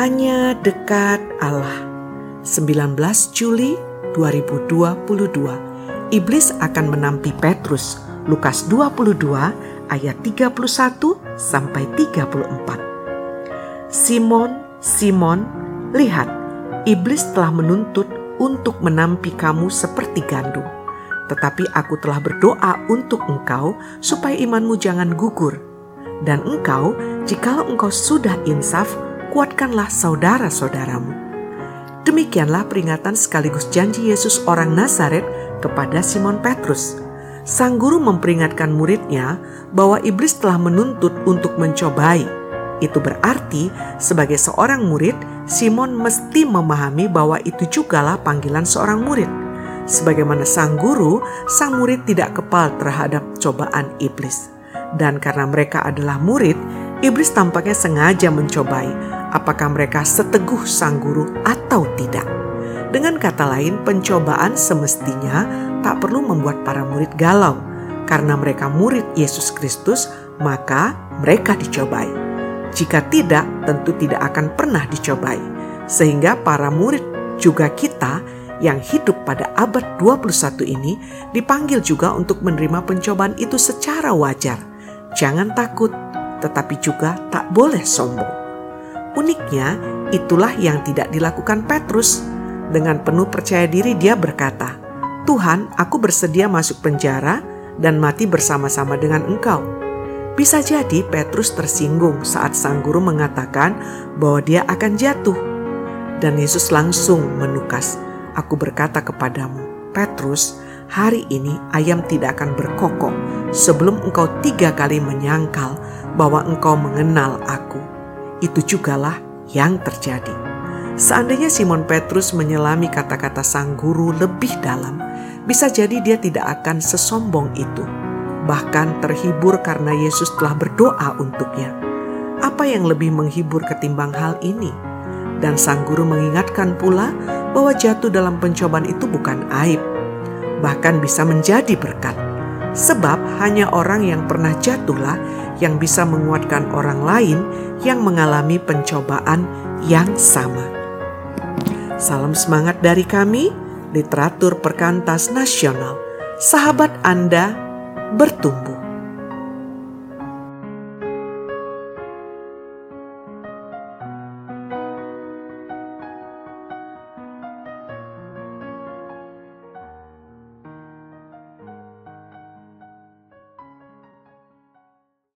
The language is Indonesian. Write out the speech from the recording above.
hanya dekat Allah. 19 Juli 2022. Iblis akan menampi Petrus. Lukas 22 ayat 31 sampai 34. Simon, Simon, lihat, iblis telah menuntut untuk menampi kamu seperti gandum. Tetapi aku telah berdoa untuk engkau supaya imanmu jangan gugur. Dan engkau, jikalau engkau sudah insaf, kuatkanlah saudara-saudaramu. Demikianlah peringatan sekaligus janji Yesus orang Nazaret kepada Simon Petrus. Sang guru memperingatkan muridnya bahwa iblis telah menuntut untuk mencobai. Itu berarti sebagai seorang murid, Simon mesti memahami bahwa itu jugalah panggilan seorang murid. Sebagaimana sang guru, sang murid tidak kepal terhadap cobaan iblis. Dan karena mereka adalah murid, iblis tampaknya sengaja mencobai apakah mereka seteguh sang guru atau tidak. Dengan kata lain, pencobaan semestinya tak perlu membuat para murid galau. Karena mereka murid Yesus Kristus, maka mereka dicobai. Jika tidak, tentu tidak akan pernah dicobai. Sehingga para murid juga kita yang hidup pada abad 21 ini dipanggil juga untuk menerima pencobaan itu secara wajar. Jangan takut, tetapi juga tak boleh sombong. Uniknya, itulah yang tidak dilakukan Petrus. Dengan penuh percaya diri dia berkata, Tuhan, aku bersedia masuk penjara dan mati bersama-sama dengan engkau. Bisa jadi Petrus tersinggung saat sang guru mengatakan bahwa dia akan jatuh. Dan Yesus langsung menukas, Aku berkata kepadamu, Petrus, hari ini ayam tidak akan berkokok sebelum engkau tiga kali menyangkal bahwa engkau mengenal aku itu jugalah yang terjadi. Seandainya Simon Petrus menyelami kata-kata sang guru lebih dalam, bisa jadi dia tidak akan sesombong itu. Bahkan terhibur karena Yesus telah berdoa untuknya. Apa yang lebih menghibur ketimbang hal ini? Dan sang guru mengingatkan pula bahwa jatuh dalam pencobaan itu bukan aib, bahkan bisa menjadi berkat. Sebab hanya orang yang pernah jatuhlah yang bisa menguatkan orang lain yang mengalami pencobaan yang sama. Salam semangat dari kami, literatur perkantas nasional. Sahabat Anda bertumbuh.